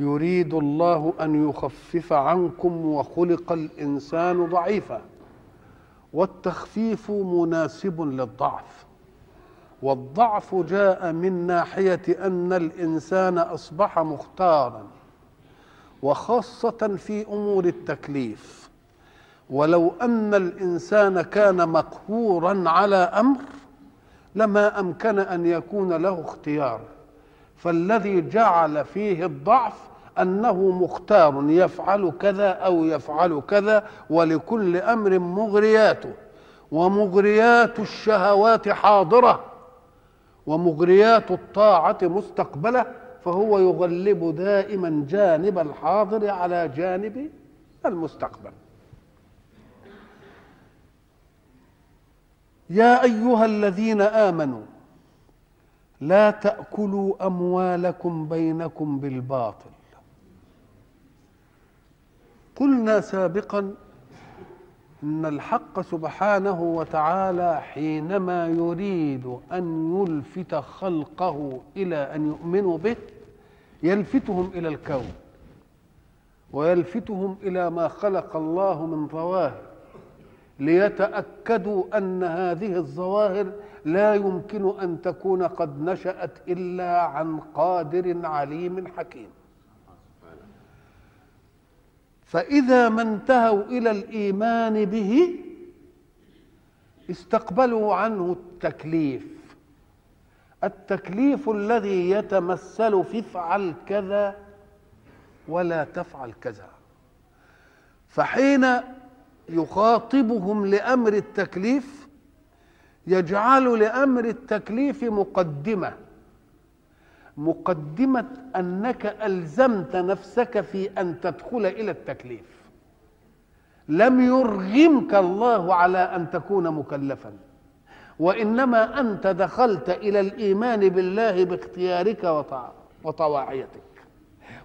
يريد الله أن يخفف عنكم وخلق الإنسان ضعيفا. والتخفيف مناسب للضعف. والضعف جاء من ناحية أن الإنسان أصبح مختارا وخاصة في أمور التكليف. ولو أن الإنسان كان مقهورا على أمر لما أمكن أن يكون له اختيار. فالذي جعل فيه الضعف أنه مختار يفعل كذا أو يفعل كذا ولكل أمر مغرياته ومغريات الشهوات حاضرة ومغريات الطاعة مستقبلة فهو يغلب دائما جانب الحاضر على جانب المستقبل. يا أيها الذين آمنوا لا تأكلوا أموالكم بينكم بالباطل. قلنا سابقا إن الحق سبحانه وتعالى حينما يريد أن يلفت خلقه إلى أن يؤمنوا به يلفتهم إلى الكون ويلفتهم إلى ما خلق الله من ظواهر ليتأكدوا أن هذه الظواهر لا يمكن أن تكون قد نشأت إلا عن قادر عليم حكيم. فإذا ما انتهوا إلى الإيمان به استقبلوا عنه التكليف. التكليف الذي يتمثل في افعل كذا ولا تفعل كذا. فحين يخاطبهم لأمر التكليف يجعل لأمر التكليف مقدمة. مقدمة أنك ألزمت نفسك في أن تدخل إلى التكليف. لم يرغمك الله على أن تكون مكلفا. وإنما أنت دخلت إلى الإيمان بالله باختيارك وطواعيتك.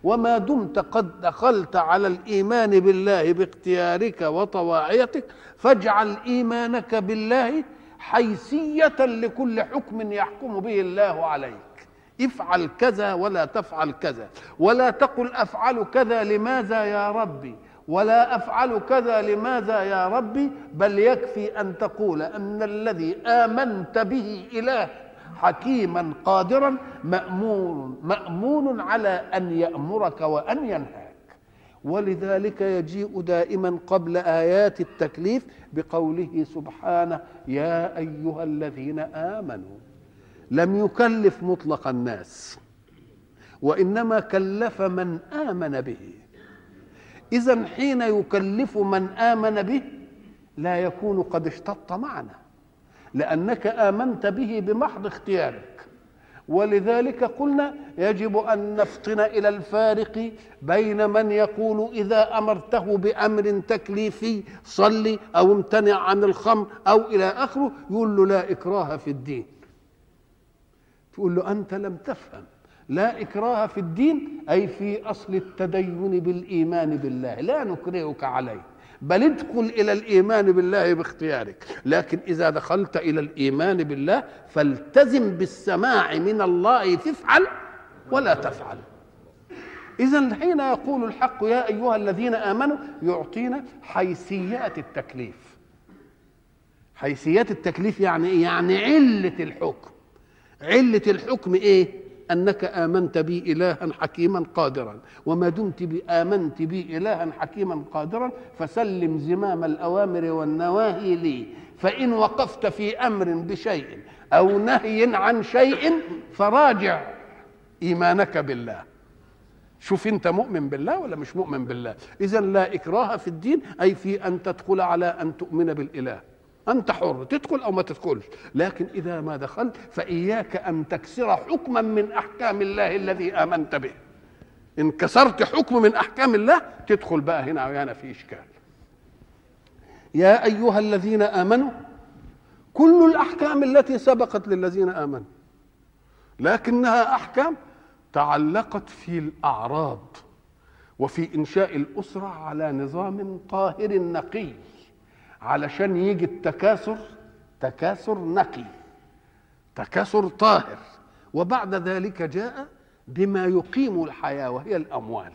وما دمت قد دخلت على الإيمان بالله باختيارك وطواعيتك فاجعل إيمانك بالله حيثية لكل حكم يحكم به الله عليك. افعل كذا ولا تفعل كذا. ولا تقل أفعل كذا لماذا يا ربي؟ ولا أفعل كذا لماذا يا ربي؟ بل يكفي أن تقول أن الذي آمنت به إله حكيما قادرا مامون مأمون على أن يأمرك وأن ينهاك. ولذلك يجيء دائما قبل آيات التكليف بقوله سبحانه يا أيها الذين آمنوا لم يكلف مطلق الناس وإنما كلف من آمن به. إذا حين يكلف من آمن به لا يكون قد اشتط معنا لأنك آمنت به بمحض اختيارك. ولذلك قلنا يجب أن نفطن إلى الفارق بين من يقول إذا أمرته بأمر تكليفي صلي أو امتنع عن الخمر أو إلى آخره يقول له لا إكراه في الدين. تقول له أنت لم تفهم. لا إكراه في الدين أي في أصل التدين بالإيمان بالله. لا نكرهك عليه. بل ادخل إلى الإيمان بالله باختيارك. لكن إذا دخلت إلى الإيمان بالله فالتزم بالسماع من الله تفعل ولا تفعل. اذا حين يقول الحق يا أيها الذين آمنوا يعطينا حيثيات التكليف. حيثيات التكليف يعني إيه؟ يعني علة الحكم. علة الحكم إيه؟ أنك آمنت بي إلها حكيما قادرا. وما دمت آمنت بي إلها حكيما قادرا فسلم زمام الأوامر والنواهي لي. فإن وقفت في أمر بشيء أو نهي عن شيء فراجع إيمانك بالله. شوف أنت مؤمن بالله ولا مش مؤمن بالله؟ اذا لا إكراه في الدين أي في أن تدخل على أن تؤمن بالإله. أنت حر تدخل أو ما تدخلش. لكن إذا ما دخلت فإياك أن تكسر حكما من أحكام الله الذي آمنت به. إن كسرت حكم من أحكام الله تدخل بقى هنا وهنا في إشكال. يا أيها الذين آمنوا كل الأحكام التي سبقت للذين آمنوا لكنها أحكام تعلقت في الأعراض وفي إنشاء الأسرة على نظام طاهر نقي. علشان يجي التكاثر تكاثر نقي تكاثر طاهر. وبعد ذلك جاء بما يقيم الحياة وهي الأموال.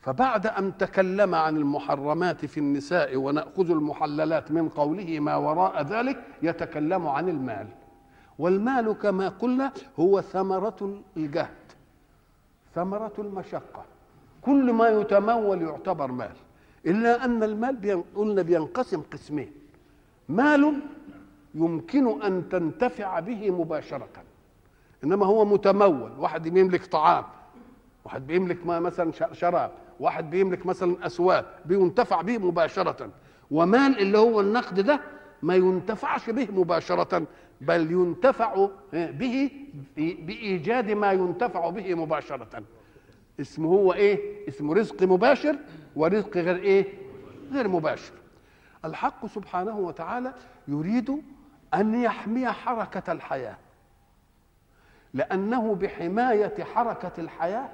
فبعد أن تكلم عن المحرمات في النساء ونأخذ المحللات من قوله ما وراء ذلك يتكلم عن المال. والمال كما قلنا هو ثمرة الجهد ثمرة المشقة. كل ما يتمول يعتبر مال. إلا أن المال قلنا بينقسم قسمين. مال يمكن أن تنتفع به مباشرة. إنما هو متمول. واحد يملك طعام واحد بيملك مثلا شراب واحد بيملك مثلا اسواب بينتفع به مباشرة. ومال اللي هو النقد ده ما ينتفعش به مباشرة بل ينتفع به بإيجاد ما ينتفع به مباشرة. اسمه هو إيه؟ اسمه رزق مباشر ورزق غير إيه؟ غير مباشر. الحق سبحانه وتعالى يريد أن يحمي حركة الحياة. لأنه بحماية حركة الحياة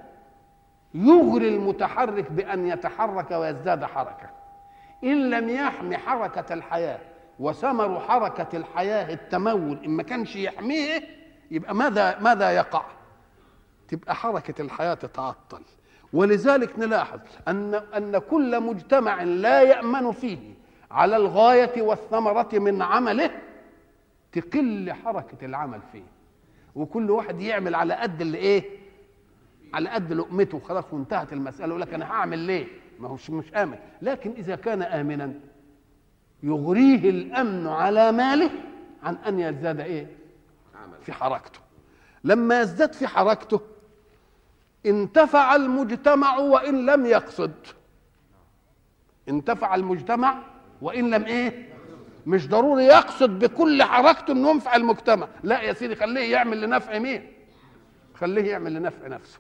يغري المتحرك بأن يتحرك ويزداد حركة. إن لم يحمي حركة الحياة وثمر حركة الحياة التمول إن ما كانش يحميه يبقى ماذا ماذا يقع؟ تبقى حركة الحياة تتعطل. ولذلك نلاحظ ان أن كل مجتمع لا يأمن فيه على الغاية والثمرة من عمله تقل حركة العمل فيه. وكل واحد يعمل على قد اللي إيه؟ على قد لقمته. خلاص وانتهت المسألة. يقول لك أنا هعمل ليه؟ ما هوش مش آمن. لكن إذا كان امنا يغريه الأمن على ماله عن أن يزداد إيه؟ في حركته. لما يزداد في حركته انتفع المجتمع وان لم يقصد. انتفع المجتمع وان لم إيه؟ مش ضروري يقصد بكل حركته انه ينفع المجتمع. لا يا سيدي خليه يعمل لنفع مين؟ خليه يعمل لنفع نفسه.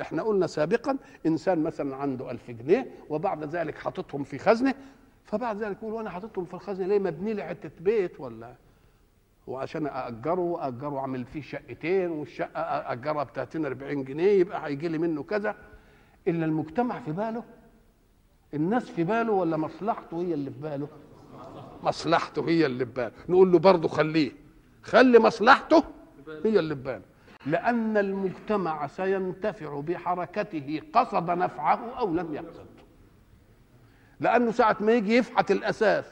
إحنا قلنا سابقا إنسان مثلا عنده ألف جنيه وبعد ذلك حاططهم في خزنة فبعد ذلك يقول وأنا حاططهم في الخزنة ليه؟ مبني لي حتة بيت ولا وعشان اجره اجره أعمل فيه شقتين والشقة اجرها ب 30 40 جنيه يبقى هيجي لي منه كذا. إلا المجتمع في باله. الناس في باله ولا مصلحته هي اللي في باله؟ مصلحته هي اللي في باله. نقول له برضه خليه. خلي مصلحته هي اللي في باله. لأن المجتمع سينتفع بحركته قصد نفعه أو لم يقصد. لأنه ساعة ما يجي يفحت الأساس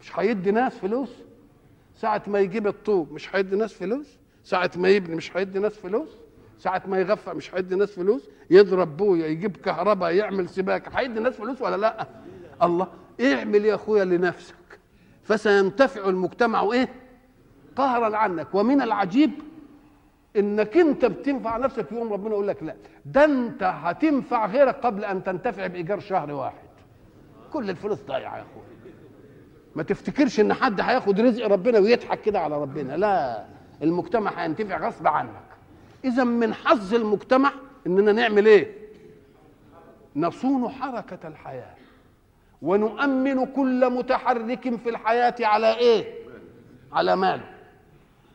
مش هيدي ناس فلوس؟ ساعة ما يجيب الطوب مش هيدي ناس فلوس؟ ساعة ما يبني مش هيدي ناس فلوس؟ ساعة ما يغفى مش هيدي ناس فلوس؟ يضرب بويا يجيب كهرباء يعمل سباكة هيدي ناس فلوس ولا لأ؟ الله اعمل يا أخويا لنفسك. فسينتفع المجتمع إيه؟ قهرا عنك. ومن العجيب إنك أنت بتنفع نفسك يوم ربنا يقول لك لا. ده أنت هتنفع غيرك قبل أن تنتفع بإيجار شهر واحد. كل الفلوس ضايعة يا أخويا. ما تفتكرش إن حد هياخد رزق ربنا ويضحك كده على ربنا؟ لا المجتمع هينتفع غصب عنك. إذا من حظ المجتمع إننا نعمل إيه؟ نصون حركة الحياة. ونؤمن كل متحرك في الحياة على إيه؟ على ماله.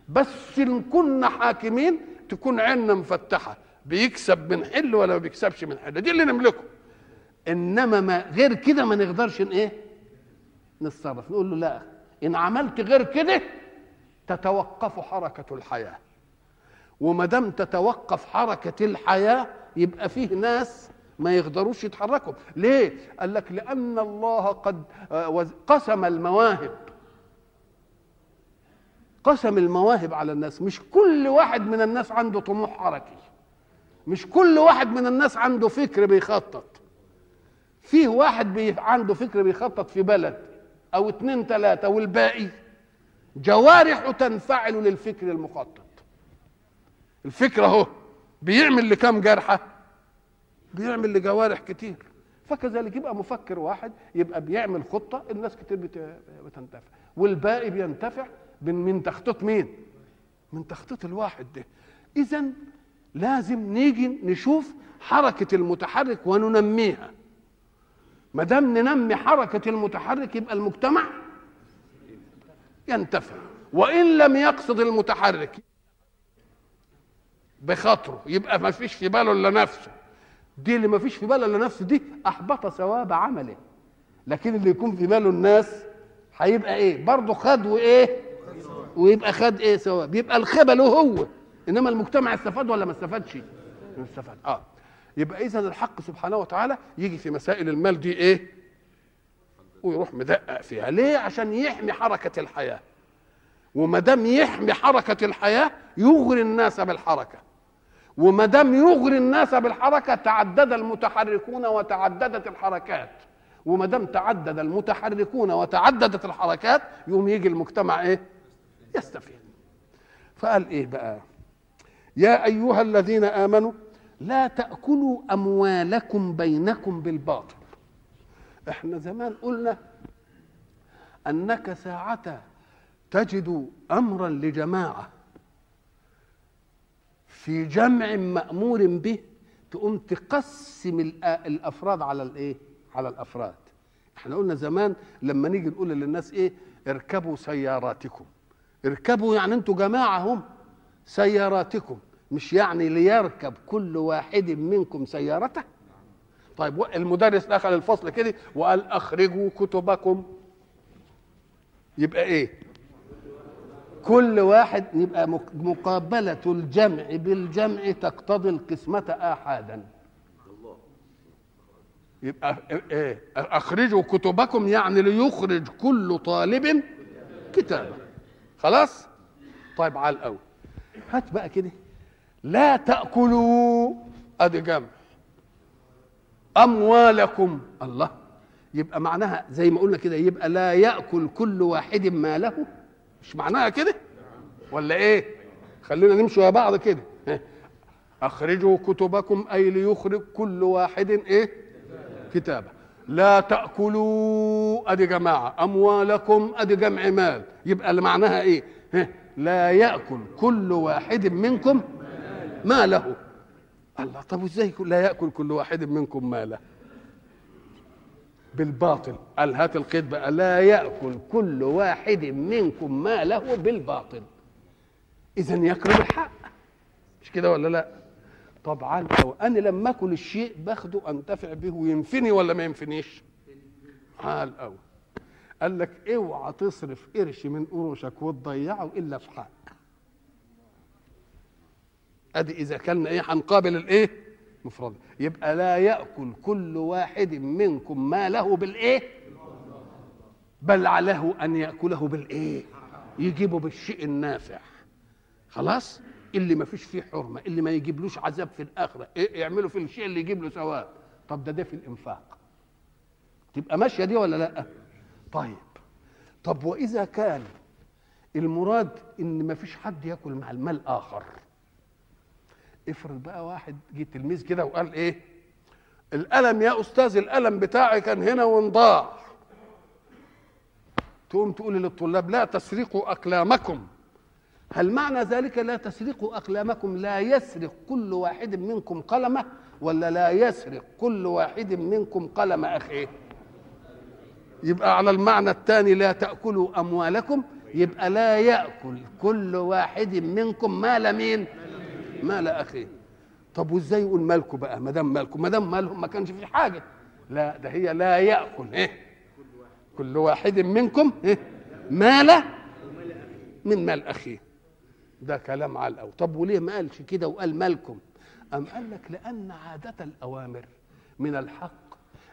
بس إن كنا حاكمين تكون عيننا مفتحة. بيكسب من حل ولا ما بيكسبش من حل؟ دي اللي نملكه. إنما ما غير كده ما نقدرش إيه؟ نتصرف نقول له لا إن عملت غير كده تتوقف حركة الحياة. وما دام تتوقف حركة الحياة يبقى فيه ناس ما يقدروش يتحركوا. ليه؟ قال لك لأن الله قد قسم المواهب. قسم المواهب على الناس. مش كل واحد من الناس عنده طموح حركي. مش كل واحد من الناس عنده فكر بيخطط. فيه واحد عنده فكر بيخطط في بلد. أو اتنين تلاتة والباقي جوارح تنفعل للفكر المخطط. الفكرة أهو بيعمل لكم جرحة؟ بيعمل لجوارح كتير. فكذلك يبقى مفكر واحد يبقى بيعمل خطة الناس كتير بتنتفع. والباقي بينتفع من من تخطيط مين؟ من تخطيط الواحد ده. اذا لازم نيجي نشوف حركة المتحرك وننميها. ما دام ننمي حركة المتحرك يبقى المجتمع ينتفع. وإن لم يقصد المتحرك بخاطره يبقى ما فيش في باله إلا نفسه. دي اللي ما فيش في باله إلا نفسه دي أحبط ثواب عمله. لكن اللي يكون في باله الناس هيبقى إيه؟ برضه خد وإيه؟ ويبقى خد إيه ثواب؟ يبقى الخيبه له هو. إنما المجتمع استفاد ولا ما استفادش؟ استفاد. آه. يبقى اذا الحق سبحانه وتعالى يجي في مسائل المال دي إيه؟ ويروح مدقق فيها. ليه؟ عشان يحمي حركة الحياة. وما دام يحمي حركة الحياة يغري الناس بالحركة. وما دام يغري الناس بالحركة تعدد المتحركون وتعددت الحركات. وما دام تعدد المتحركون وتعددت الحركات يقوم يجي المجتمع إيه؟ يستفيد. فقال إيه بقى؟ يا أيها الذين آمنوا لا تأكلوا أموالكم بينكم بالباطل. إحنا زمان قلنا أنك ساعة تجد أمرا لجماعة في جمع مأمور به تقوم تقسم الأفراد على الايه على الأفراد. إحنا قلنا زمان لما نيجي نقول للناس إيه؟ اركبوا سياراتكم. اركبوا يعني أنتوا جماعة هم سياراتكم. مش يعني ليركب كل واحد منكم سيارته؟ طيب المدرس دخل الفصل كده وقال أخرجوا كتبكم. يبقى إيه؟ كل واحد يبقى مقابلة الجمع بالجمع تقتضي القسمة آحادا يبقى إيه؟ أخرجوا كتبكم يعني ليخرج كل طالب كتابة. خلاص؟ طيب على الأول. هات بقى كده. لا تأكلوا ادي جمع أموالكم. الله. يبقى معناها زي ما قلنا كده يبقى لا يأكل كل واحد ماله مش معناها كده؟ ولا إيه؟ خلينا نمشي يا بعض كده. أخرجوا كتبكم أي ليخرج كل واحد إيه؟ كتابه. لا تأكلوا ادي جماعة أموالكم ادي جمع مال. يبقى اللي معناها إيه؟ لا يأكل كل واحد منكم ماله؟ الله طب إزاي لا يأكل كل واحد منكم ماله؟ بالباطل. قال هات القيد بقى لا يأكل كل واحد منكم ماله بالباطل. اذا ياكل بالحق مش كده ولا لا؟ طبعا لو أنا لما أكل الشيء باخده انتفع به وينفني ولا ما ينفنيش؟ عال قوي قال لك اوعى تصرف قرش من قروشك وتضيعه إلا في حق أدي إذا كلنا إيه هنقابل الإيه؟ مفرد. يبقى لا يأكل كل واحد منكم ماله بالإيه؟ بل عليه أن يأكله بالإيه؟ يجيبه بالشيء النافع. خلاص؟ اللي ما فيش فيه حرمة اللي ما يجيبلوش عذاب في الآخرة إيه؟ يعملوا في الشيء اللي يجيب له ثواب. طب ده ده في الإنفاق. تبقى ماشية دي ولا لأ؟ طيب. طب وإذا كان المراد إن ما فيش حد يأكل مع المال آخر؟ افرض بقى واحد جه تلميذ كده وقال إيه؟ القلم يا أستاذ القلم بتاعي كان هنا وانضاع. تقوم تقول للطلاب لا تسرقوا أقلامكم. هل معنى ذلك لا تسرقوا أقلامكم؟ لا يسرق كل واحد منكم قلمه ولا لا يسرق كل واحد منكم قلم اخيه يبقى على المعنى الثاني لا تأكلوا أموالكم يبقى لا يأكل كل واحد منكم مال مين؟ مال اخيه طب وإزاي يقول مالكم بقى؟ ما دام مالكم ما دام مالهم ما كانش في حاجة. لا ده هي لا يأكل إيه؟ كل واحد منكم إيه؟ مال من مال أخيه. ده كلام على الأول. طب وليه ما قالش كده وقال مالكم؟ أم قال لك لأن عادة الأوامر من الحق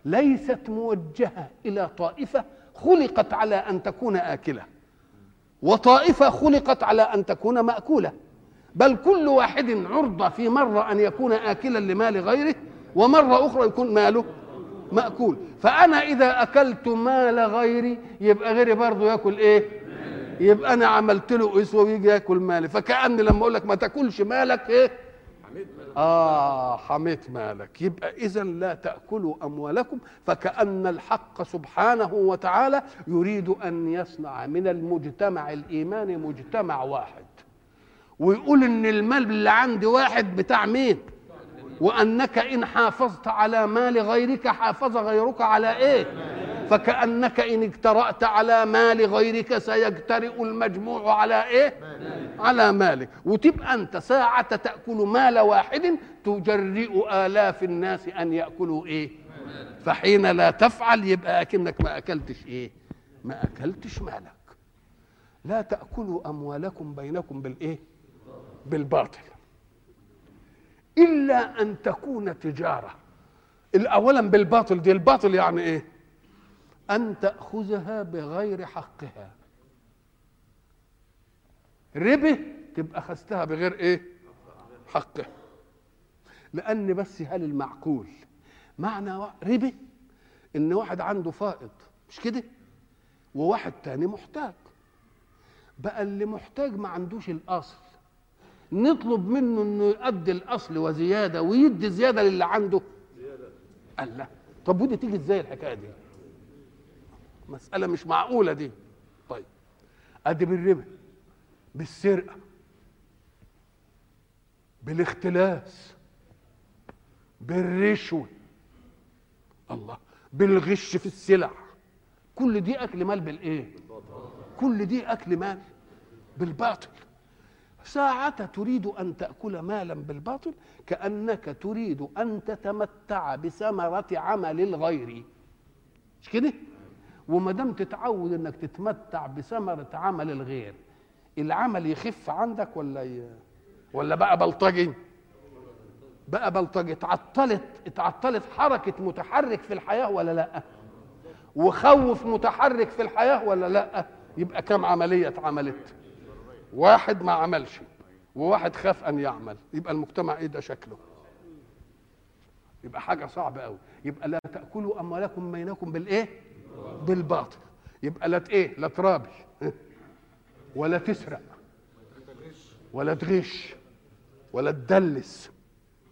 ليست موجهة إلى طائفة خلقت على أن تكون آكلة وطائفة خلقت على أن تكون مأكولة. بل كل واحد عرضة في مرة أن يكون آكلا لمال غيره ومرة أخرى يكون ماله مأكول. فأنا إذا أكلت مال غيري يبقى غيري برضه يأكل إيه؟ يبقى أنا عملت له أسوة ويجي يأكل مالي. فكأني لما أقول لك ما تاكلش مالك إيه؟ آه حميت مالك. يبقى إذا لا تأكلوا أموالكم. فكأن الحق سبحانه وتعالى يريد أن يصنع من المجتمع الإيماني مجتمع واحد. ويقول إن المال اللي عندي واحد بتاع مين وأنك إن حافظت على مال غيرك حافظ غيرك على إيه؟ فكأنك إن اجترأت على مال غيرك سيجترئ المجموع على إيه؟ على مالك. وتبقى أنت ساعة تأكل مال واحد تجرئ آلاف الناس أن يأكلوا إيه؟ فحين لا تفعل يبقى أكنك ما أكلتش إيه؟ ما أكلتش مالك. لا تأكلوا أموالكم بينكم بالإيه؟ بالباطل. إلا أن تكون تجارة. الاولا بالباطل دي الباطل يعني إيه؟ أن تأخذها بغير حقها. ربه تبقى أخذتها بغير إيه؟ حقها. لأن بس هل المعقول؟ معنى ربه إن واحد عنده فائض مش كده؟ وواحد تاني محتاج. بقى اللي محتاج ما عندوش الأصل. نطلب منه إنه يؤدي الأصل وزيادة ويدي زيادة للي عنده. قال لا. طب ودي تيجي إزاي الحكاية دي؟ مسألة مش معقولة دي. طيب. أدي بالربا بالسرقة بالاختلاس بالرشوة. الله. بالغش في السلع. كل دي أكل مال بالإيه؟ كل دي أكل مال بالباطل. ساعة تريد أن تأكل مالا بالباطل كأنك تريد أن تتمتع بثمرة عمل الغير. مش كده؟ وما دام تتعود إنك تتمتع بثمرة عمل الغير العمل يخف عندك ولا ي... ولا بقى بلطجي؟ بقى بلطجي. اتعطلت اتعطلت حركة متحرك في الحياة ولا لأ؟ وخوف متحرك في الحياة ولا لأ؟ يبقى كم عملية اتعملت؟ واحد ما عملش وواحد خاف أن يعمل. يبقى المجتمع إيه ده شكله؟ يبقى حاجة صعبة قوي يبقى لا تأكلوا أموالكم بينكم بالإيه؟ بالباطل. يبقى لا إيه؟ لا ترابي ولا تسرق ولا تغش ولا تدلس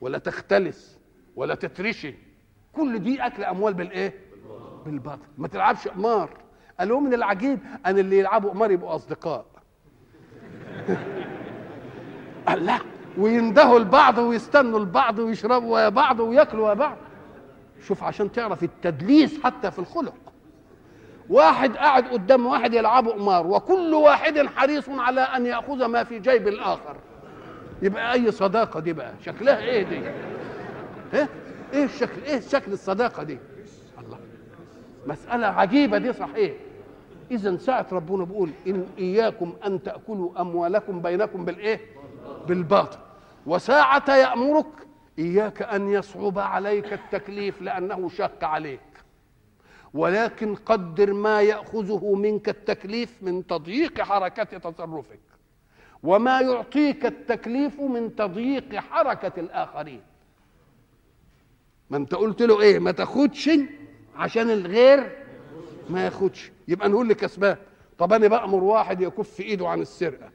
ولا تختلس ولا تترشي. كل دي أكل أموال بالإيه؟ بالباطل. ما تلعبش قمار. قالوا من العجيب أن اللي يلعبوا قمار يبقوا أصدقاء. قال لا ويندهوا لبعض ويستنوا لبعض ويشربوا ويا بعض وياكلوا ويا بعض. شوف عشان تعرف التدليس حتى في الخلق. واحد قاعد قدام واحد يلعبوا قمار وكل واحد حريص على أن يأخذ ما في جيب الآخر. يبقى أي صداقة دي بقى؟ شكلها إيه دي؟ إيه؟ إيه الشكل؟ إيه شكل الصداقة دي؟ الله. مسألة عجيبة دي صحيح. اذا ساعة ربنا بيقول إن إياكم أن تأكلوا أموالكم بينكم بالايه بالباطل. وساعة يأمرك إياك أن يصعب عليك التكليف لأنه شق عليك. ولكن قدر ما يأخذه منك التكليف من تضييق حركة تصرفك. وما يعطيك التكليف من تضييق حركة الآخرين. ما أنت قلت له إيه؟ ما تاخدش عشان الغير ما ياخدش. يبقى نقول لكسبان طب أنا بأمر واحد يكف إيده عن السرقة.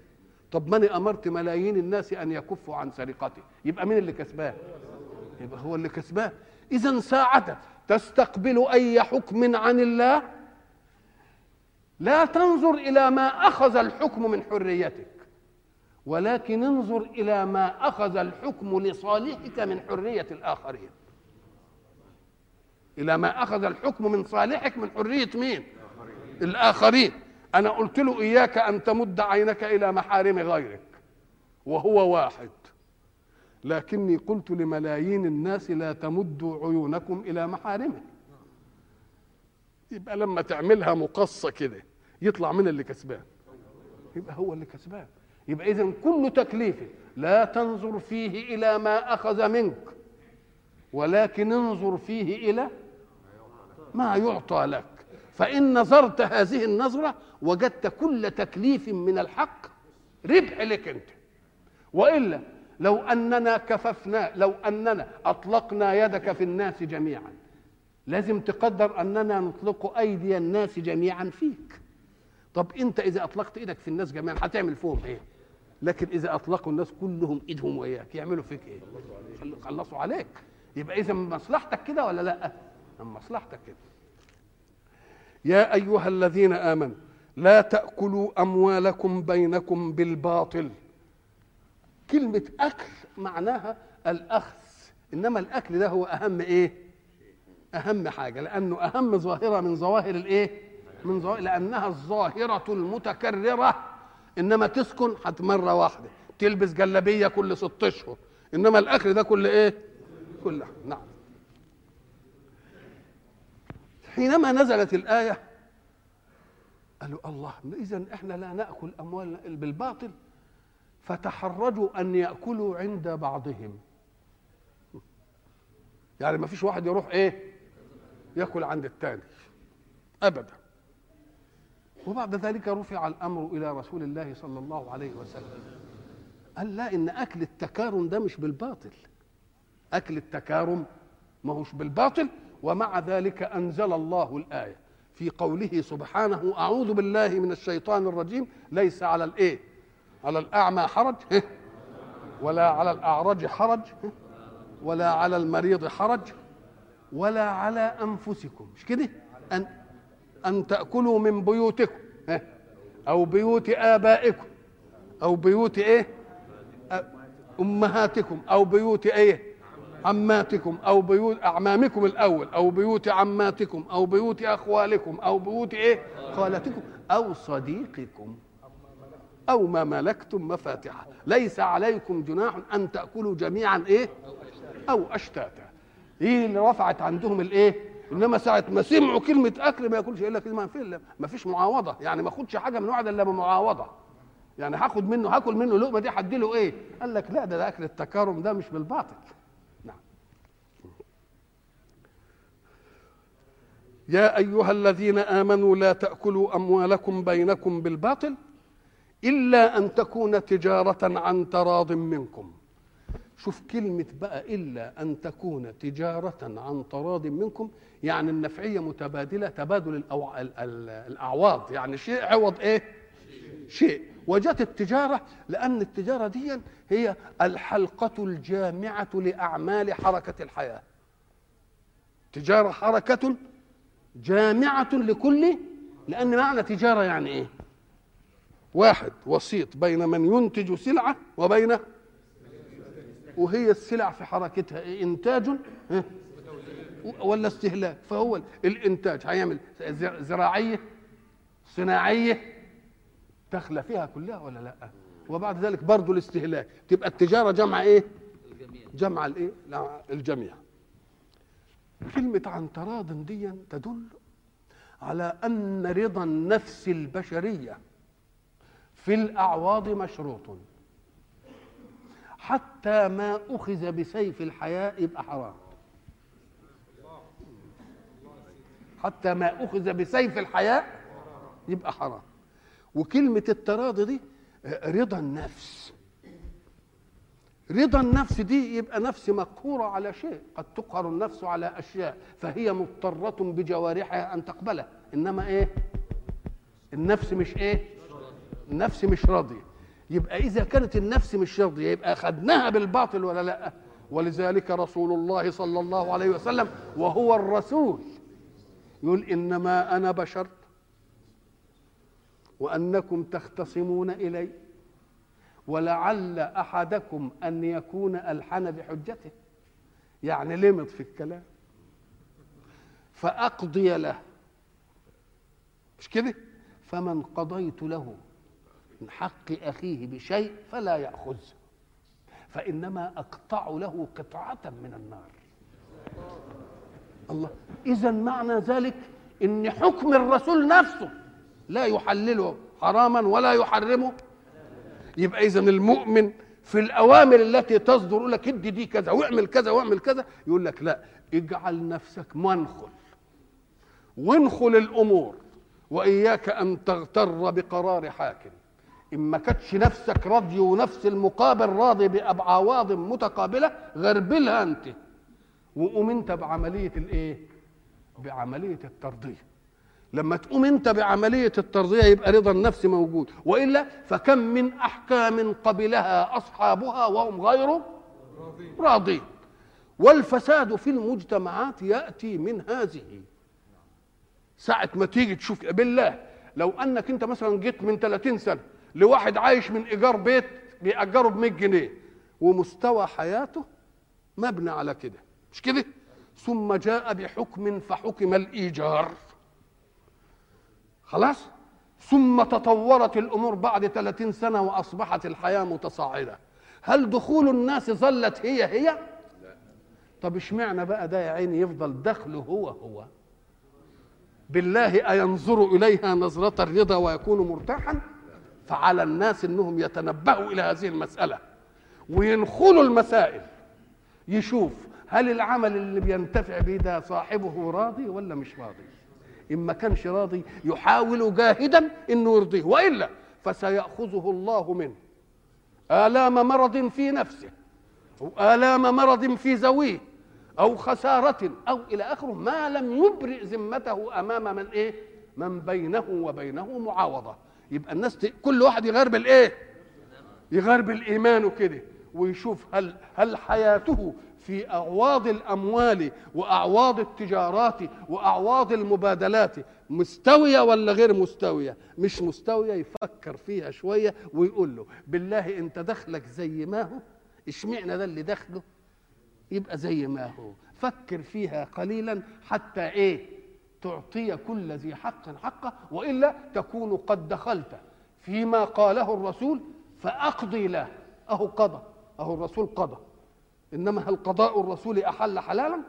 طب ما أنا أمرت ملايين الناس أن يكفوا عن سرقته يبقى مين اللي كسبان؟ يبقى هو اللي كسبان. اذا ساعة تستقبل أي حكم عن الله؟ لا تنظر إلى ما أخذ الحكم من حريتك. ولكن انظر إلى ما أخذ الحكم لصالحك من حرية الآخرين. إلى ما أخذ الحكم من صالحك من حرية مين؟ الآخرين. أنا قلت له إياك أن تمد عينك إلى محارم غيرك وهو واحد. لكني قلت لملايين الناس لا تمدوا عيونكم إلى محارمه يبقى لما تعملها مقصة كده يطلع من اللي كسبان. يبقى هو اللي كسبان. يبقى اذا كل تكليف لا تنظر فيه إلى ما أخذ منك ولكن انظر فيه إلى ما يعطى لك. فإن نظرت هذه النظرة وجدت كل تكليف من الحق ربح لك أنت. وإلا لو أننا كففنا لو أننا أطلقنا يدك في الناس جميعا لازم تقدر أننا نطلق أيدي الناس جميعا فيك. طب أنت إذا أطلقت إيدك في الناس جميعا هتعمل فيهم إيه؟ لكن إذا أطلقوا الناس كلهم إيدهم وإياك يعملوا فيك إيه؟ خلصوا عليك. يبقى إذا مصلحتك كده ولا لأ؟ من مصلحتك. كده يا أيها الذين آمنوا لا تأكلوا أموالكم بينكم بالباطل. كلمة أكل معناها الأخذ إنما الأكل ده هو أهم إيه؟ أهم حاجة لأنه أهم ظاهرة من ظواهر الإيه؟ من ظواهر لأنها الظاهرة المتكررة إنما تسكن حت مره واحدة تلبس جلابية كل ست أشهر إنما الأكل ده كل إيه؟ كل نعم. حينما نزلت الآية قالوا الله اذا إحنا لا نأكل اموالنا بالباطل فتحرجوا أن يأكلوا عند بعضهم. يعني ما فيش واحد يروح إيه؟ يأكل عند الثاني ابدا. وبعد ذلك رفع الأمر إلى رسول الله صلى الله عليه وسلم. قال لا إن أكل التكارم ده مش بالباطل. أكل التكارم ما هوش بالباطل. ومع ذلك أنزل الله الآية في قوله سبحانه أعوذ بالله من الشيطان الرجيم ليس على الإيه؟ على الأعمى حرج ولا على الأعرج حرج ولا على المريض حرج ولا على أنفسكم. مش كده؟ أن أن تأكلوا من بيوتكم أو بيوت آبائكم أو بيوت إيه؟ أمهاتكم أو بيوت إيه؟ عماتكم أو بيوت أعمامكم الأول أو بيوت عماتكم أو بيوت أخوالكم أو بيوت إيه؟ خالتكم أو صديقكم أو ما ملكتم مفاتحه ليس عليكم جناح أن تأكلوا جميعا إيه؟ أو أشتاتا. إيه اللي رفعت عندهم الإيه؟ إنما ساعة ما سمعوا كلمة أكل ما ياكلش إلا كلمة ما فيش معاوضة. يعني ما أخدش حاجة من واحد إلا بمعاوضة. يعني هاخد منه هاكل منه لقمة دي هدي له إيه؟ قال لك لا ده, ده اكل التكارم ده مش بالباطل نعم يا أيها الذين آمنوا لا تأكلوا أموالكم بينكم بالباطل إلا أن تكون تجارة عن تراض منكم. شوف كلمة بقى إلا أن تكون تجارة عن تراض منكم يعني النفعية متبادلة تبادل الأو... ال... ال... الأعواض. يعني شيء عوض إيه؟ شيء. وجت التجارة لأن التجارة دي هي الحلقة الجامعة لأعمال حركة الحياة. تجارة حركة جامعة لكل لأن معنى تجارة يعني إيه؟ واحد وسيط بين من ينتج سلعة وبين وهي السلع في حركتها. إيه؟ إنتاج ولا استهلاك؟ فهو الإنتاج هيعمل زراعية صناعية داخله فيها كلها ولا لأ؟ وبعد ذلك برضه الاستهلاك. تبقى التجارة جمع إيه؟ جمع الإيه؟ الجميع. كلمه عن تراض دي تدل على أن رضا النفس البشرية في الأعواض مشروط. حتى ما أخذ بسيف الحياة يبقى حرام. حتى ما أخذ بسيف الحياة يبقى حرام. وكلمة التراضي دي رضا النفس. رضا النفس دي يبقى نفس مقهورة على شيء. قد تقهر النفس على أشياء فهي مضطرة بجوارحها أن تقبلها. إنما إيه؟ النفس مش إيه؟ النفس مش راضية. يبقى إذا كانت النفس مش راضية يبقى أخذناها بالباطل ولا لأ؟ ولذلك رسول الله صلى الله عليه وسلم وهو الرسول يقول إنما أنا بشر وأنكم تختصمون إلي. ولعل أحدكم أن يكون ألحن بحجته. يعني لمط في الكلام؟ فأقضي له. مش كده؟ فمن قضيت له من حق أخيه بشيء فلا يأخذ فإنما أقطع له قطعة من النار. الله. إذا معنى ذلك إن حكم الرسول نفسه لا يحلله حراما ولا يحرمه يبقى إذا المؤمن في الأوامر التي تصدر يقول لك ادي دي كذا واعمل كذا واعمل كذا يقول لك لا اجعل نفسك منخل. وانخل الأمور وإياك أن تغتر بقرار حاكم. إن ما كانتش نفسك راضي ونفس المقابل راضي بأعواض متقابلة غربلها أنت. وقوم أنت بعملية الإيه؟ بعملية الترضية لما تقوم أنت بعملية الترضية يبقى رضا النفس موجود. وإلا فكم من أحكام قبلها أصحابها وهم غير راضين. والفساد في المجتمعات يأتي من هذه. ساعة ما تيجي تشوف بالله لو أنك أنت مثلا جيت من 30 سنة لواحد عايش من إيجار بيت بيأجره ب 100 جنيه ومستوى حياته مبني على كده. مش كده؟ ثم جاء بحكم فحكم الإيجار. خلاص؟ ثم تطورت الأمور بعد 30 سنة وأصبحت الحياة متصاعدة. هل دخول الناس ظلت هي هي؟ طب اشمعنى بقى ده يا عيني يفضل دخله هو هو؟ بالله أينظر إليها نظرة الرضا ويكون مرتاحا؟ فعلى الناس أنهم يتنبهوا إلى هذه المسألة. وينخلوا المسائل. يشوف هل العمل اللي بينتفع به ده صاحبه راضي ولا مش راضي. إن ما كانش راضي يحاول جاهدا أنه يرضيه وإلا فسيأخذه الله منه آلام مرض في نفسه أو آلام مرض في ذويه أو خسارة أو إلى آخره ما لم يبرئ ذمته أمام من إيه؟ من بينه وبينه معاوضة يبقى الناس ت... كل واحد يغير بالإيه؟ يغير بالإيمان كده ويشوف هل هل حياته في أعواض الأموال وأعواض التجارات وأعواض المبادلات مستوية ولا غير مستوية؟ مش مستوية يفكر فيها شوية ويقول له بالله أنت دخلك زي ما هو؟ إشمعنى ده اللي دخله؟ يبقى زي ما هو. فكر فيها قليلا حتى إيه؟ تعطي كل ذي حق حقه وإلا تكون قد دخلت. فيما قاله الرسول فأقضي له. أهو قضى. أهو الرسول قضى. إنما هل قضاء الرسول أحل حلالا؟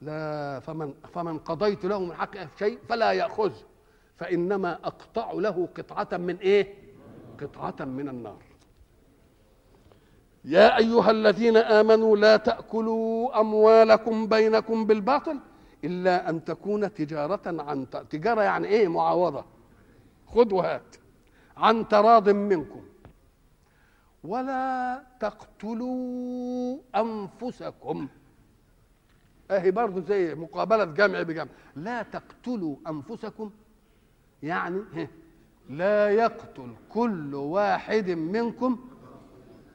لا فمن فمن قضيت له من حق شيء فلا يأخذ فإنما أقطع له قطعة من إيه؟ قطعة من النار. يا أيها الذين آمنوا لا تأكلوا أموالكم بينكم بالباطل إلا أن تكون تجارة عن تجارة يعني إيه؟ معاوضه خذ وهات. عن تراض منكم. ولا تقتلوا أنفسكم. أهي برضه زي مقابلة جمع بجمع. لا تقتلوا أنفسكم يعني لا يقتل كل واحد منكم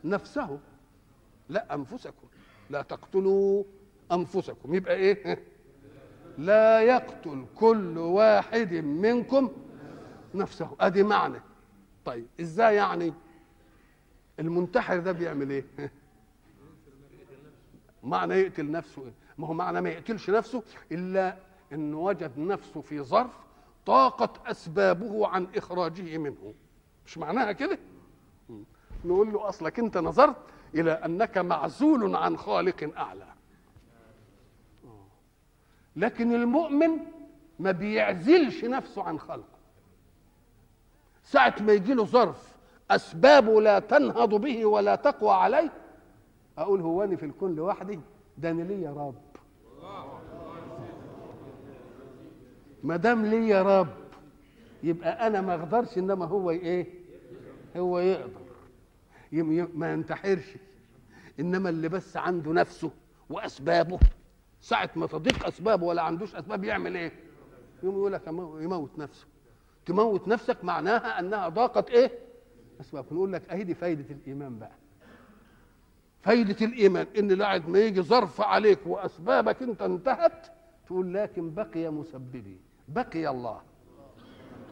نفسه. لا أنفسكم لا تقتلوا أنفسكم. يبقى إيه؟ لا يقتل كل واحد منكم نفسه. أدي معنى. طيب إزاي يعني المنتحر ده بيعمل إيه؟ معنى يقتل نفسه إيه؟ ما هو معنى ما يقتلش نفسه إلا انه وجد نفسه في ظرف طاقت أسبابه عن إخراجه منه. مش معناها كده؟ نقول له أصلك أنت نظرت إلى أنك معزول عن خالق أعلى. لكن المؤمن ما بيعزلش نفسه عن خلقه. ساعة ما يجي له ظرف أسبابه لا تنهض به ولا تقوى عليه. أقول هو أنا في الكون لوحدي؟ ده أنا ليا رب. ما دام ليا رب يبقى أنا ما أقدرش إنما هو إيه؟ هو يقدر. ما ينتحرش إنما اللي بس عنده نفسه وأسبابه. ساعة ما تضيق أسبابه ولا عندوش أسباب يعمل إيه؟ يوم يقول لك يموت نفسه. تموت نفسك معناها أنها ضاقت إيه؟ اسباب نقول لك أهي دي فايدة الإيمان بقى. فايدة الإيمان إن لاعد ما يجي ظرف عليك وأسبابك انت انتهت تقول لكن بقي مسببي بقي الله.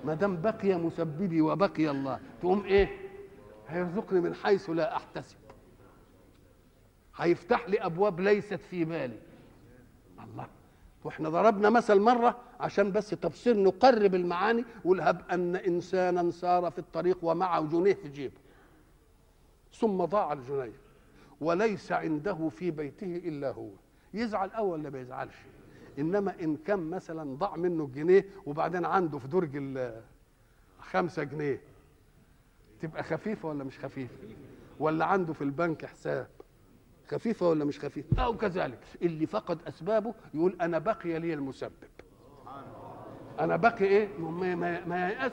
ما دام بقي مسببي وبقي الله تقوم إيه؟ هيرزقني من حيث لا أحتسب. هيفتح لي أبواب ليست في بالي. الله. وإحنا ضربنا مثل مرة عشان بس تفسير نقرب المعاني ولهب أن إنسانا سار في الطريق ومعه جنيه في جيبه. ثم ضاع الجنيه وليس عنده في بيته إلا هو. يزعل اول ولا ما يزعلش إنما إن كان مثلا ضاع منه الجنيه وبعدين عنده في درج خمسة جنيه تبقى خفيفة ولا مش خفيفة؟ ولا عنده في البنك حساب خفيفة ولا مش خفيفة؟ أو كذلك. اللي فقد أسبابه يقول أنا بقي لي المسبب. أنا بقي إيه؟ ما, ما, ما ييأس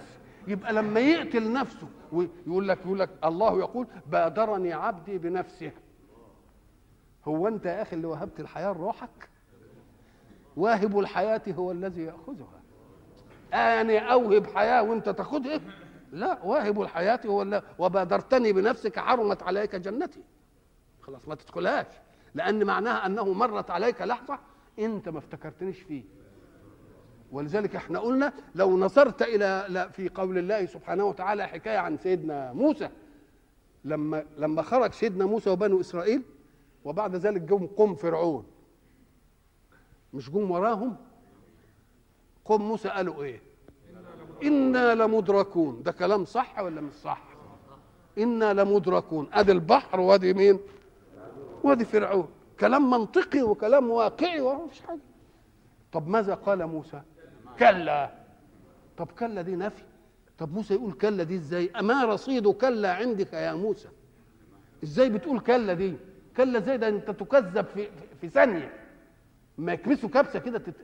يبقى لما يقتل نفسه ويقول لك يقول لك الله يقول بادرني عبدي بنفسه. هو أنت يا أخي اللي وهبت الحياة لروحك؟ واهب الحياة هو الذي يأخذها. أنا أوهب حياة وأنت تأخذها؟ لا واهب الحياة هو الله وبادرتني بنفسك حرمت عليك جنتي. خلاص ما تدخلهاش. لأن معناها أنه مرت عليك لحظة أنت ما افتكرتنيش فيه. ولذلك إحنا قلنا لو نظرت إلى لا في قول الله سبحانه وتعالى حكاية عن سيدنا موسى لما لما خرج سيدنا موسى وبنو إسرائيل وبعد ذلك جم قوم فرعون. مش جم وراهم؟ قوم موسى قالوا إيه؟ إنا لمدركون. ده كلام صح ولا مش صح؟ إنا لمدركون. أدي البحر وأدي مين؟ وادي فرعون. كلام منطقي وكلام واقعي ومفيش حاجة. طب ماذا قال موسى؟ كلا. طب كلا دي نفي. طب موسى يقول كلا دي إزاي؟ أما رصيد كلا عندك يا موسى؟ إزاي بتقول كلا دي؟ كلا زي ده أنت تكذب في في ثانية. ما يكبسوا كبسة كده تت...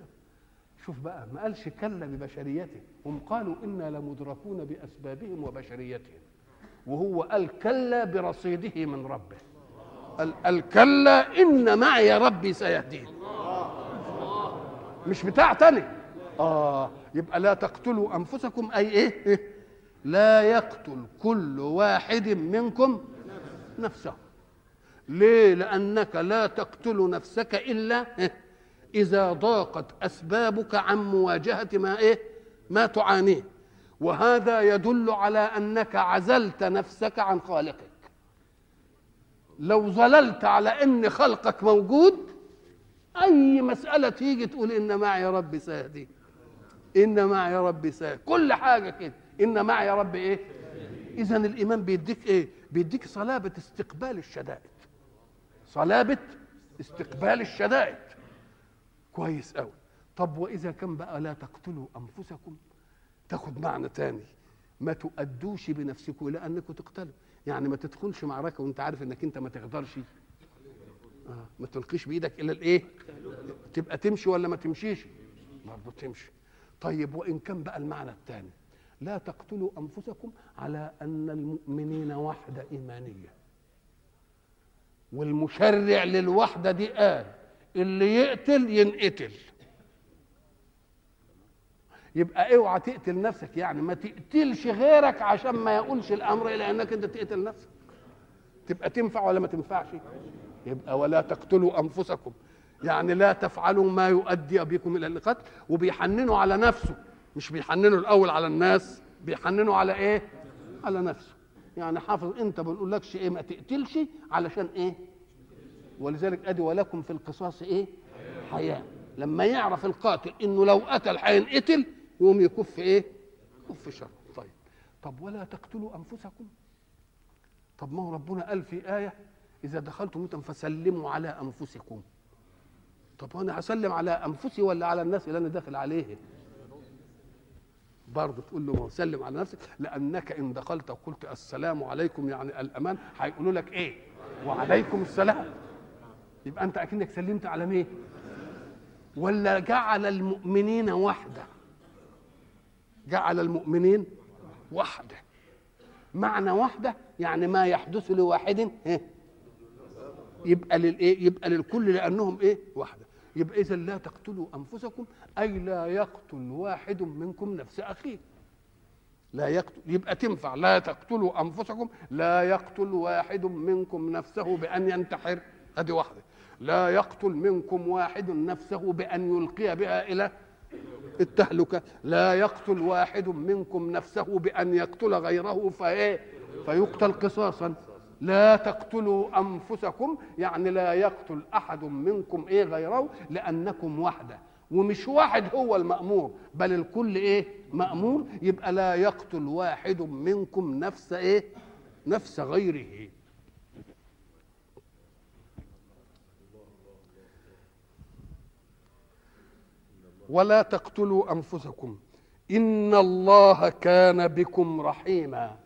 شوف بقى ما قالش كلا ببشريته. هم قالوا إنا لمدركون بأسبابهم وبشريتهم. وهو قال كلا برصيده من ربه. الكلا إن معي ربي سيهدين. مش بتاع تاني. آه يبقى لا تقتلوا أنفسكم. أي إيه, إيه؟ لا يقتل كل واحد منكم نفسه. ليه؟ لأنك لا تقتل نفسك إلا إيه؟ إذا ضاقت أسبابك عن مواجهة ما إيه؟ ما تعانيه. وهذا يدل على أنك عزلت نفسك عن خالقك لو ظللت على إن خلقك موجود أي مسألة تيجي تقول إن معي ربي سيهدين إن معي ربي سيهدين كل حاجة كده. إن معي ربي إيه؟ إذا الإيمان بيديك إيه؟ بيديك صلابة استقبال الشدائد. صلابة استقبال الشدائد. كويس قوي طب وإذا كان بقى لا تقتلوا أنفسكم تاخد معنى تاني. ما تؤدوش بنفسكم إلى أنكم تقتلوا. يعني ما تدخلش معركة وانت عارف انك انت ما تقدرش آه. ما تلقيش بإيدك إلى الإيه؟ تبقى تمشي ولا ما تمشيش؟ برضه تمشي. طيب وإن كان بقى المعنى الثاني لا تقتلوا أنفسكم على أن المؤمنين وحدة إيمانية. والمشرع للوحدة دي قال اللي يقتل ينقتل. يبقى اوعى تقتل نفسك يعني ما تقتلش غيرك عشان ما يقولش الامر إلى انك انت تقتل نفسك. تبقى تنفع ولا ما تنفعش؟ يبقى ولا تقتلوا انفسكم. يعني لا تفعلوا ما يؤدي بكم إلى القتل. وبيحننوا على نفسه. مش بيحننوا الأول على الناس بيحننوا على إيه؟ على نفسه. يعني حافظ أنت ما بنقولكش إيه ما تقتلش علشان إيه؟ ولذلك أدي ولكم في القصاص إيه؟ حياة. لما يعرف القاتل إنه لو قتل هينقتل يقوم يكف إيه؟ يكف شر. طيب. طب ولا تقتلوا أنفسكم؟ طب ما هو ربنا قال في آية إذا دخلتم بيوتا فسلموا على أنفسكم. طب أنا هسلم على أنفسي ولا على الناس اللي أنا داخل عليه؟ برضه تقول له سلم على نفسك لأنك إن دخلت وقلت السلام عليكم يعني الأمان. هيقولوا لك إيه؟ وعليكم السلام. يبقى أنت أكنك سلمت على مين؟ ولا جعل المؤمنين وحدة. جعل المؤمنين وحده. معنى وحده يعني ما يحدث لواحد يبقى للايه يبقى للكل لأنهم إيه؟ وحده. يبقى إذا لا تقتلوا أنفسكم أي لا يقتل واحد منكم نفس أخيه. لا يقتل يبقى تنفع. لا تقتلوا أنفسكم لا يقتل واحد منكم نفسه بأن ينتحر. هذه واحدة لا يقتل منكم واحد نفسه بأن يلقي بها إلى التهلكة. لا يقتل واحد منكم نفسه بأن يقتل غيره فإيه؟ فيقتل قصاصا. لا تقتلوا أنفسكم يعني لا يقتل أحد منكم إيه غيره؟ لأنكم وحدة. ومش واحد هو المأمور بل الكل إيه؟ مأمور. يبقى لا يقتل واحد منكم نفس إيه؟ نفس غيره. ولا تقتلوا أنفسكم إن الله كان بكم رحيما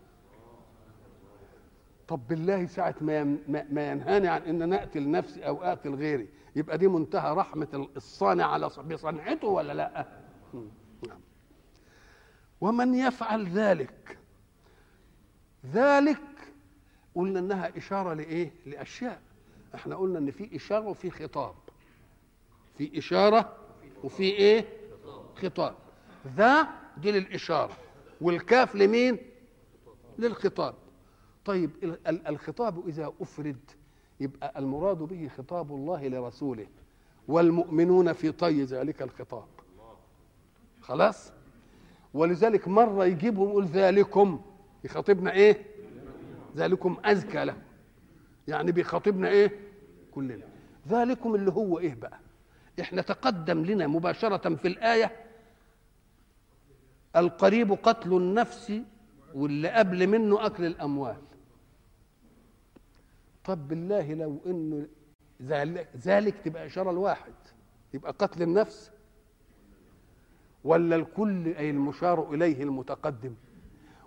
طب بالله ساعة ما ما ينهاني عن إن نقتل نفسي أو أقتل غيري يبقى دي منتهى رحمة الصانع على بصنعته ولا لأ؟ نعم. ومن يفعل ذلك ذلك قلنا إنها إشارة لإيه؟ لأشياء إحنا قلنا إن في إشارة وفي خطاب في إشارة وفي إيه؟ خطاب. ذا دي للإشارة والكاف لمين؟ للخطاب. طيب الخطاب إذا أفرد يبقى المراد به خطاب الله لرسوله والمؤمنون في طي ذلك الخطاب. خلاص؟ ولذلك مرة يجيبهم يقول ذلكم يخاطبنا إيه؟ ذلكم أزكى له يعني بيخاطبنا إيه؟ كلنا. ذلكم اللي هو إيه بقى؟ إحنا تقدم لنا مباشرة في الآية القريب قتل النفس واللي قبل منه أكل الأموال. طب بالله لو إنه ذلك, ذلك تبقى إشارة لواحد يبقى قتل النفس ولا الكل أي المشار إليه المتقدم؟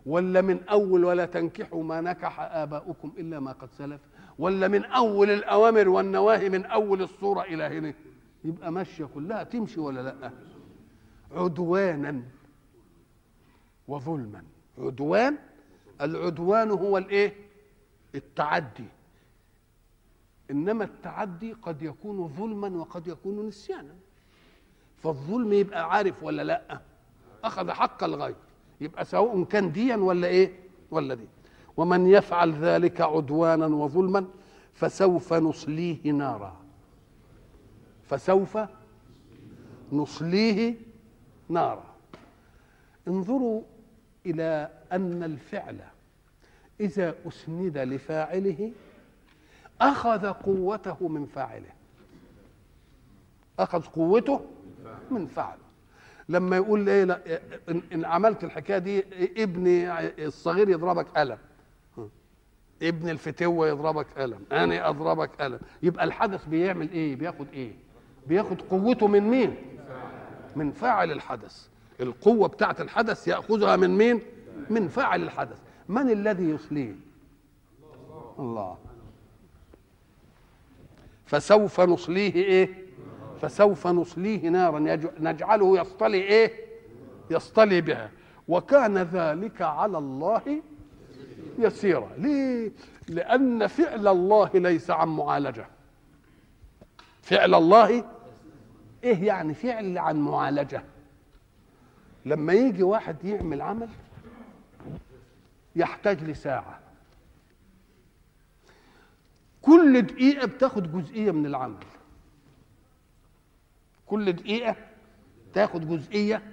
ولا من أول ولا تنكحوا ما نكح آباؤكم إلا ما قد سلف؟ ولا من أول الأوامر والنواهي من أول الصورة إلى هنا؟ يبقى ماشية كلها تمشي ولا لأ؟ عدوانا وظلما. عدوان العدوان هو الإيه؟ التعدي. إنما التعدي قد يكون ظلما وقد يكون نسيانا. فالظلم يبقى عارف ولا لأ؟ أخذ حق الغير يبقى سواء كان ديا ولا إيه؟ ولا دي ومن يفعل ذلك عدوانا وظلما فسوف نصليه نارا. فسوف نصليه نارا. انظروا إلى أن الفعل إذا أسند لفاعله أخذ قوته من فاعله. أخذ قوته من فاعله. لما يقول إيه لا إن, عملت الحكاية دي ابني الصغير يضربك قلم. ابن الفتوة يضربك قلم. أنا أضربك قلم. يبقى الحدث بيعمل إيه؟ بياخد إيه؟ بياخد قوته من مين؟ من فاعل الحدث. القوة بتاعه الحدث يأخذها من مين؟ من فاعل الحدث. من الذي يصليه؟ الله. فسوف نصليه إيه؟ فسوف نصليه نارا. نجعله يصطلي إيه؟ يصطلي بها. وكان ذلك على الله يسيرا. ليه؟ لأن فعل الله ليس عن معالجة. فعل الله إيه يعني فعل عن معالجة؟ لما يجي واحد يعمل عمل يحتاج لساعة. كل دقيقة بتاخد جزئية من العمل. كل دقيقة تاخد جزئية.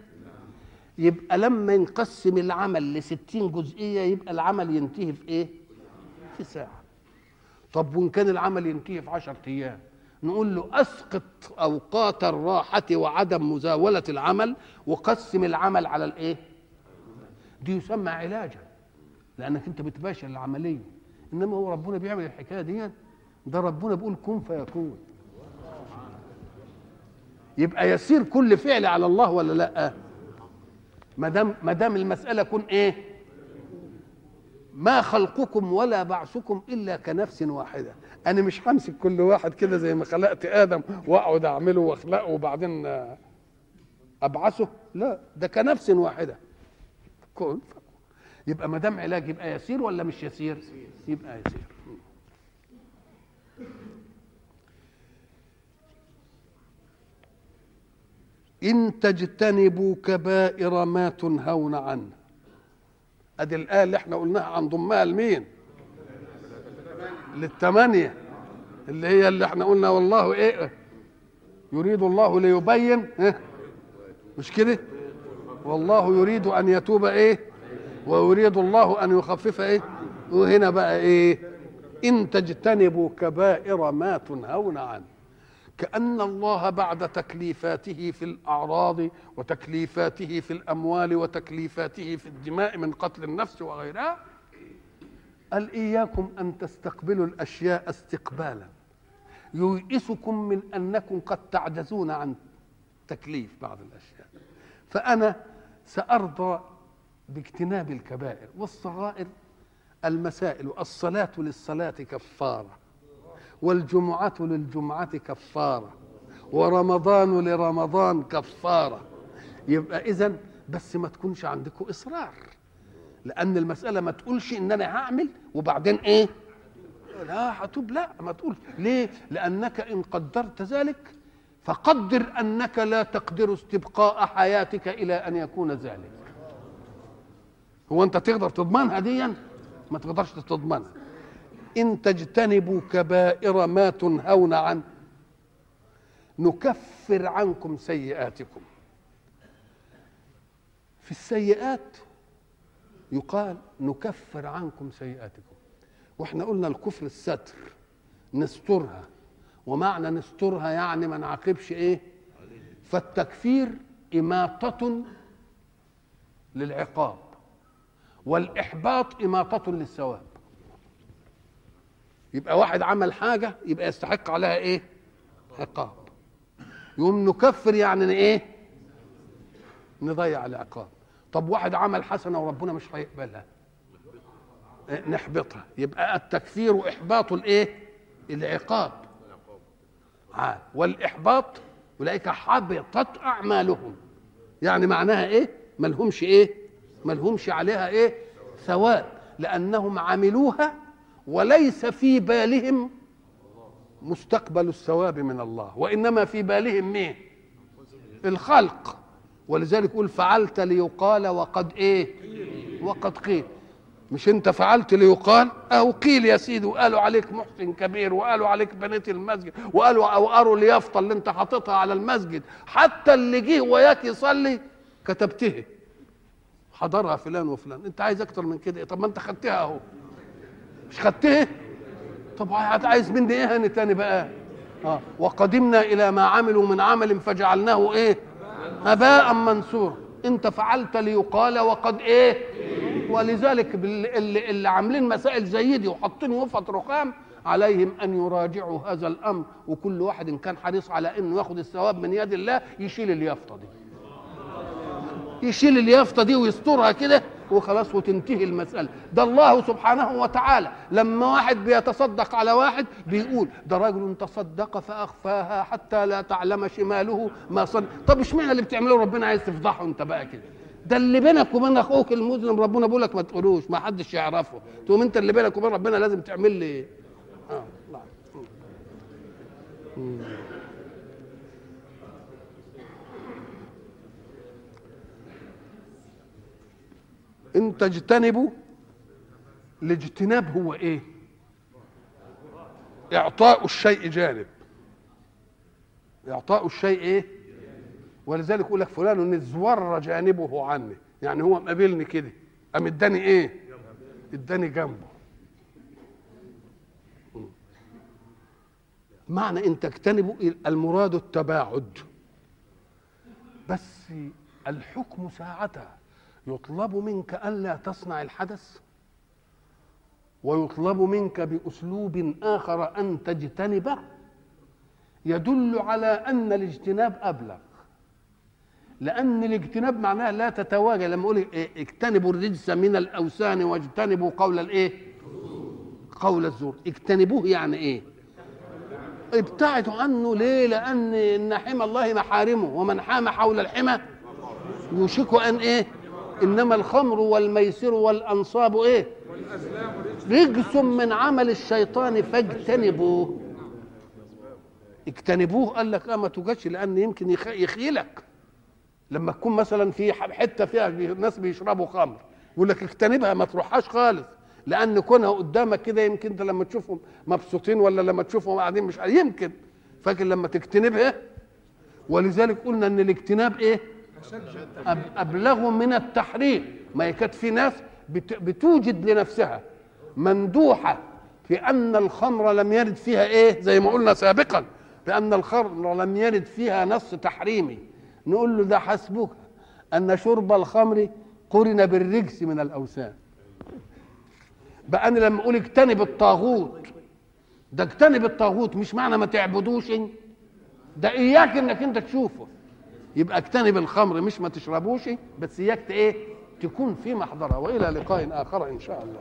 يبقى لما نقسم العمل لستين جزئية يبقى العمل ينتهي في إيه؟ في ساعة. طب وإن كان العمل ينتهي في عشرة أيام؟ نقول له أسقط أوقات الراحة وعدم مزاولة العمل وقسم العمل على الإيه؟ دي يسمى علاجا لأنك أنت بتباشر العملية. إنما هو ربنا بيعمل الحكاية دي ده ربنا بيقول كن فيكون. يبقى يسير كل فعل على الله ولا لأ؟ ما دام ما دام المسألة كن إيه؟ ما خلقكم ولا بعثكم إلا كنفس واحدة. أنا مش همسك كل واحد كده زي ما خلقت آدم وأقعد أعمله وأخلقه وبعدين أبعثه. لا ده كنفس واحدة. كن. يبقى ما دام علاج يبقى يسير ولا مش يسير؟ يبقى يسير. إن تجتنبوا كبائر ما تنهون عنه. أدي الآية اللي إحنا قلناها عن ضمها لمين؟ للثمانية اللي هي اللي إحنا قلنا والله إيه يريد الله ليبين إيه؟ مش كده؟ والله يريد أن يتوب إيه؟ ويريد الله أن يخفف إيه؟ وهنا بقى إيه؟ إن تجتنبوا كبائر ما تنهون عنه كأن الله بعد تكليفاته في الأعراض وتكليفاته في الأموال وتكليفاته في الدماء من قتل النفس وغيرها قال إياكم أن تستقبلوا الأشياء استقبالا. ييئسكم من أنكم قد تعجزون عن تكليف بعض الأشياء. فأنا سأرضى باجتناب الكبائر والصغائر المسائل الصلاة للصلاة كفارة والجمعة للجمعة كفارة ورمضان لرمضان كفارة. يبقى إذا بس ما تكونش عندكم إصرار. لأن المسألة ما تقولش إن أنا هعمل وبعدين إيه؟ لا هتوب لا ما تقولش. ليه؟ لأنك إن قدرت ذلك فقدر أنك لا تقدر استبقاء حياتك إلى أن يكون ذلك. هو أنت تقدر تضمنها ديا ما تقدرش تضمنها. إن تجتنبوا كبائر ما تنهون عنه نكفر عنكم سيئاتكم. في السيئات يقال نكفر عنكم سيئاتكم. وإحنا قلنا الكفر الستر نسترها. ومعنى نسترها يعني ما نعاقبش إيه؟ فالتكفير إماطة للعقاب والإحباط إماطة للثواب. يبقى واحد عمل حاجة يبقى يستحق عليها إيه؟ عقاب. يقوم نكفر يعني إيه؟ نضيع العقاب. طب واحد عمل حسنة وربنا مش هيقبلها إيه؟ نحبطها يبقى التكفير إحباط الإيه؟ العقاب آه. والإحباط أولئك حبطت أعمالهم يعني معناها إيه؟ ملهمش إيه؟ ملهمش عليها إيه؟ ثواب لأنهم عملوها وليس في بالهم مستقبل الثواب من الله وإنما في بالهم مين؟ الخلق ولذلك يقول فعلت ليقال وقد إيه؟ وقد قيل. مش أنت فعلت ليقال؟ أو قيل يا سيدي وقالوا عليك محسن كبير وقالوا عليك بنيت المسجد وقالوا أو قروا اليافطة اللي أنت حاططها على المسجد. حتى اللي جه وياك يصلي كتبته. حضرها فلان وفلان. أنت عايز أكتر من كده طب ما أنت خدتها أهو. مش خدتها طب عايز مني إيه هاني تاني بقى؟ آه. وقدمنا إلى ما عملوا من عمل فجعلناه إيه؟ هباء منثورا انت فعلت ليقال وقد إيه؟ ولذلك اللي, اللي عاملين مسائل زي دي وحاطين وفط رخام عليهم أن يراجعوا هذا الأمر. وكل واحد إن كان حريص على إنه ياخد الثواب من يد الله يشيل اليافطة دي. يشيل اليافطة دي ويسترها كده وخلاص وتنتهي المسألة. ده الله سبحانه وتعالى لما واحد بيتصدق على واحد بيقول ده رجل تصدق فأخفاها حتى لا تعلم شماله ما صنع طب اشمعنى اللي بتعمله ربنا عايز تفضحه انت بقى كده؟ ده اللي بينك وبين أخوك المسلم ربنا بيقول لك ما تقولوش ما حدش يعرفه. تقوم انت اللي بينك وبين ربنا لازم تعمل لي آه لا. إن تجتنبوا الاجتناب هو إيه؟ إعطاء الشيء جانب. إعطاء الشيء إيه؟ ولذلك يقول لك فلان إن زور جانبه عني. يعني هو مقابلني كده. قام إداني إيه؟ إداني جنبه. معنى إن تجتنبوا المراد التباعد. بس الحكم ساعتها. يطلب منك ألا تصنع الحدث ويطلب منك بأسلوب آخر أن تجتنبه يدل على أن الاجتناب أبلغ لأن الاجتناب معناه لا تتواجد لما أقول إيه اجتنبوا الرجس من الأوثان واجتنبوا قول الإيه؟ قول الزور اجتنبوه يعني إيه؟ ابتعدوا عنه ليه؟ لأن إن حمى الله محارمه ومن حام حول الحمى يوشك أن إيه؟ إنما الخمر والميسر والأنصاب إيه؟ رجس من عمل الشيطان فاجتنبوه. اجتنبوه قال لك آه ما توجدش لأن يمكن يخيلك. لما تكون مثلا في حتة فيها ناس بيشربوا خمر يقول لك اجتنبها ما تروحهاش خالص. لأن كونها قدامك كده يمكن أنت لما تشوفهم مبسوطين ولا لما تشوفهم قاعدين مش يمكن. فاكر لما تجتنبها؟ ولذلك قلنا إن الاجتناب إيه؟ أبلغ من التحريم ما يكاد في ناس بتوجد لنفسها مندوحة في أن الخمر لم يرد فيها إيه؟ زي ما قلنا سابقا بأن الخمر لم يرد فيها نص تحريمي. نقول له ده حسبك أن شرب الخمر قرن بالرجس من الأوثان. بقى أنا لما أقول اجتنب الطاغوت ده اجتنب الطاغوت مش معنى ما تعبدوش ده إياك إنك أنت تشوفه. يبقى اجتنب الخمر مش ما تشربوش بس اياك إيه؟ تكون في محضرها وإلى لقاء آخر إن شاء الله.